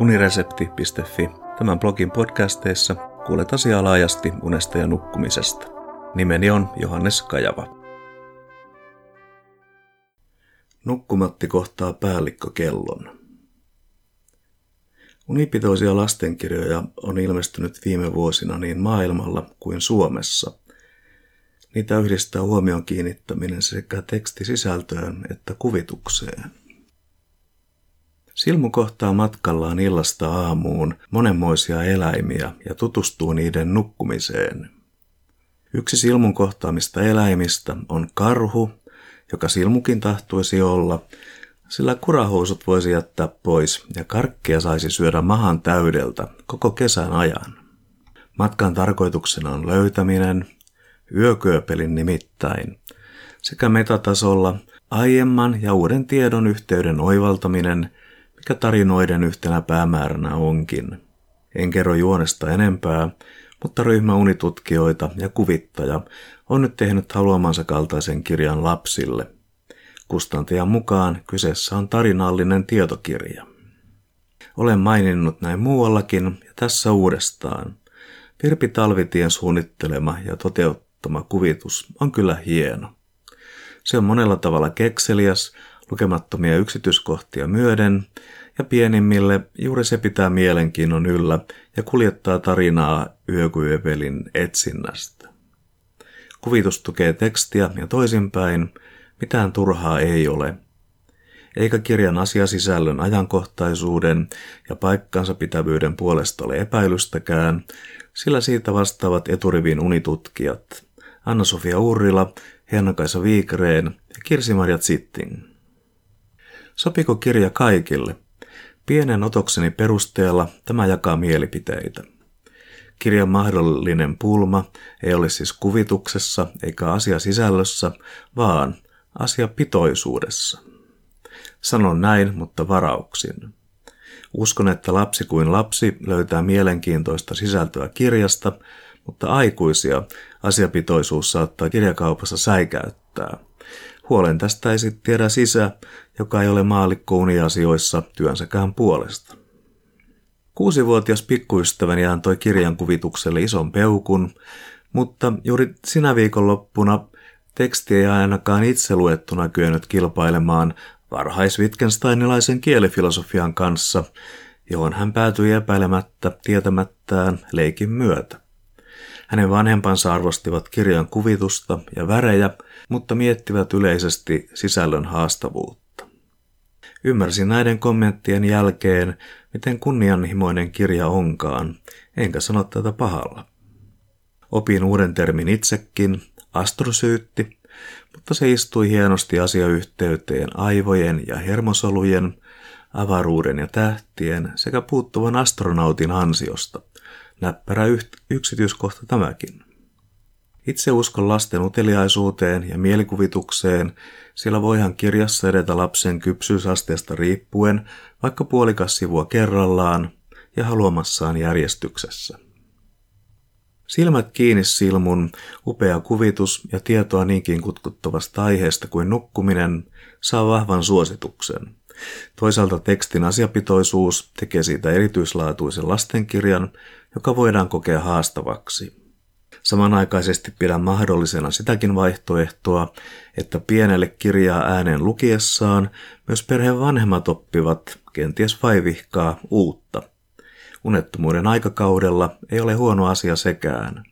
uniresepti.fi. Tämän blogin podcasteissa kuulet asiaa laajasti unesta ja nukkumisesta. Nimeni on Johannes Kajava. Nukkumatti kohtaa päällikkokellon. Unipitoisia lastenkirjoja on ilmestynyt viime vuosina niin maailmalla kuin Suomessa. Niitä yhdistää huomion kiinnittäminen sekä tekstisisältöön että kuvitukseen. Silmu kohtaa matkallaan illasta aamuun monenmoisia eläimiä ja tutustuu niiden nukkumiseen. Yksi silmun kohtaamista eläimistä on karhu, joka silmukin tahtoisi olla, sillä kurahousut voisi jättää pois ja karkkia saisi syödä mahan täydeltä koko kesän ajan. Matkan tarkoituksena on löytäminen, yökyöpelin nimittäin, sekä metatasolla aiemman ja uuden tiedon yhteyden oivaltaminen, mikä tarinoiden yhtenä päämääränä onkin. En kerro juonesta enempää, mutta ryhmä unitutkijoita ja kuvittaja on nyt tehnyt haluamansa kaltaisen kirjan lapsille. Kustantajan mukaan kyseessä on tarinallinen tietokirja. Olen maininnut näin muuallakin ja tässä uudestaan. Virpi Talvitien suunnittelema ja toteuttama kuvitus on kyllä hieno. Se on monella tavalla kekseliäs, lukemattomia yksityiskohtia myöden, ja pienimmille juuri se pitää mielenkiinnon yllä ja kuljettaa tarinaa yökuyövelin etsinnästä. Kuvitus tukee tekstiä ja toisinpäin, mitään turhaa ei ole. Eikä kirjan asiasisällön ajankohtaisuuden ja paikkansa pitävyyden puolesta ole epäilystäkään, sillä siitä vastaavat eturivin unitutkijat Anna-Sofia Urrila, Henna-Kaisa Viikreen ja Kirsi-Marja Zitting. Sopiko kirja kaikille? Pienen otokseni perusteella tämä jakaa mielipiteitä. Kirjan mahdollinen pulma ei ole siis kuvituksessa eikä asia sisällössä, vaan asia pitoisuudessa. Sanon näin, mutta varauksin. Uskon, että lapsi kuin lapsi löytää mielenkiintoista sisältöä kirjasta, mutta aikuisia asiapitoisuus saattaa kirjakaupassa säikäyttää. Huolen tästä ei sitten tiedä sisä, joka ei ole maalikko uniasioissa työnsäkään puolesta. Kuusivuotias pikkuystäväni antoi kirjan kuvitukselle ison peukun, mutta juuri sinä viikonloppuna teksti ei ainakaan itse luettuna kyennyt kilpailemaan varhais-Wittgensteinilaisen kielifilosofian kanssa, johon hän päätyi epäilemättä tietämättään leikin myötä. Hänen vanhempansa arvostivat kirjan kuvitusta ja värejä, mutta miettivät yleisesti sisällön haastavuutta. Ymmärsin näiden kommenttien jälkeen, miten kunnianhimoinen kirja onkaan, enkä sano tätä pahalla. Opin uuden termin itsekin, astrosyytti, mutta se istui hienosti asiayhteyteen aivojen ja hermosolujen, avaruuden ja tähtien sekä puuttuvan astronautin ansiosta. Näppärä yksityiskohta tämäkin. Itse uskon lasten uteliaisuuteen ja mielikuvitukseen, sillä voihan kirjassa edetä lapsen kypsyysasteesta riippuen vaikka puolikas sivua kerrallaan ja haluamassaan järjestyksessä. Silmät kiinni silmun, upea kuvitus ja tietoa niinkin kutkuttavasta aiheesta kuin nukkuminen saa vahvan suosituksen. Toisaalta tekstin asiapitoisuus tekee siitä erityislaatuisen lastenkirjan, joka voidaan kokea haastavaksi. Samanaikaisesti pidän mahdollisena sitäkin vaihtoehtoa, että pienelle kirjaa äänen lukiessaan myös perheen vanhemmat oppivat kenties vaivihkaa uutta. Unettomuuden aikakaudella ei ole huono asia sekään.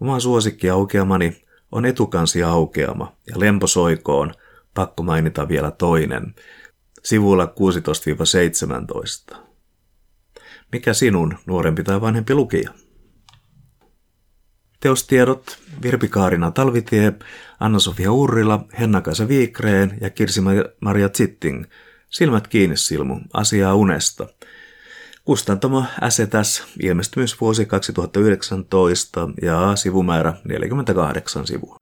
Oma suosikki aukeamani on etukansi aukeama ja lemposoikoon pakko mainita vielä toinen, sivulla 16-17. Mikä sinun, nuorempi tai vanhempi lukija? Teostiedot Virpi Kaarina Talvitie, Anna-Sofia Urrila, Henna-Kaisa Viikreen ja Kirsi-Maria Zitting. Silmät kiinni silmu, asiaa unesta. Kustantamo SETS, ilmestymysvuosi 2019 ja sivumäärä 48 sivua.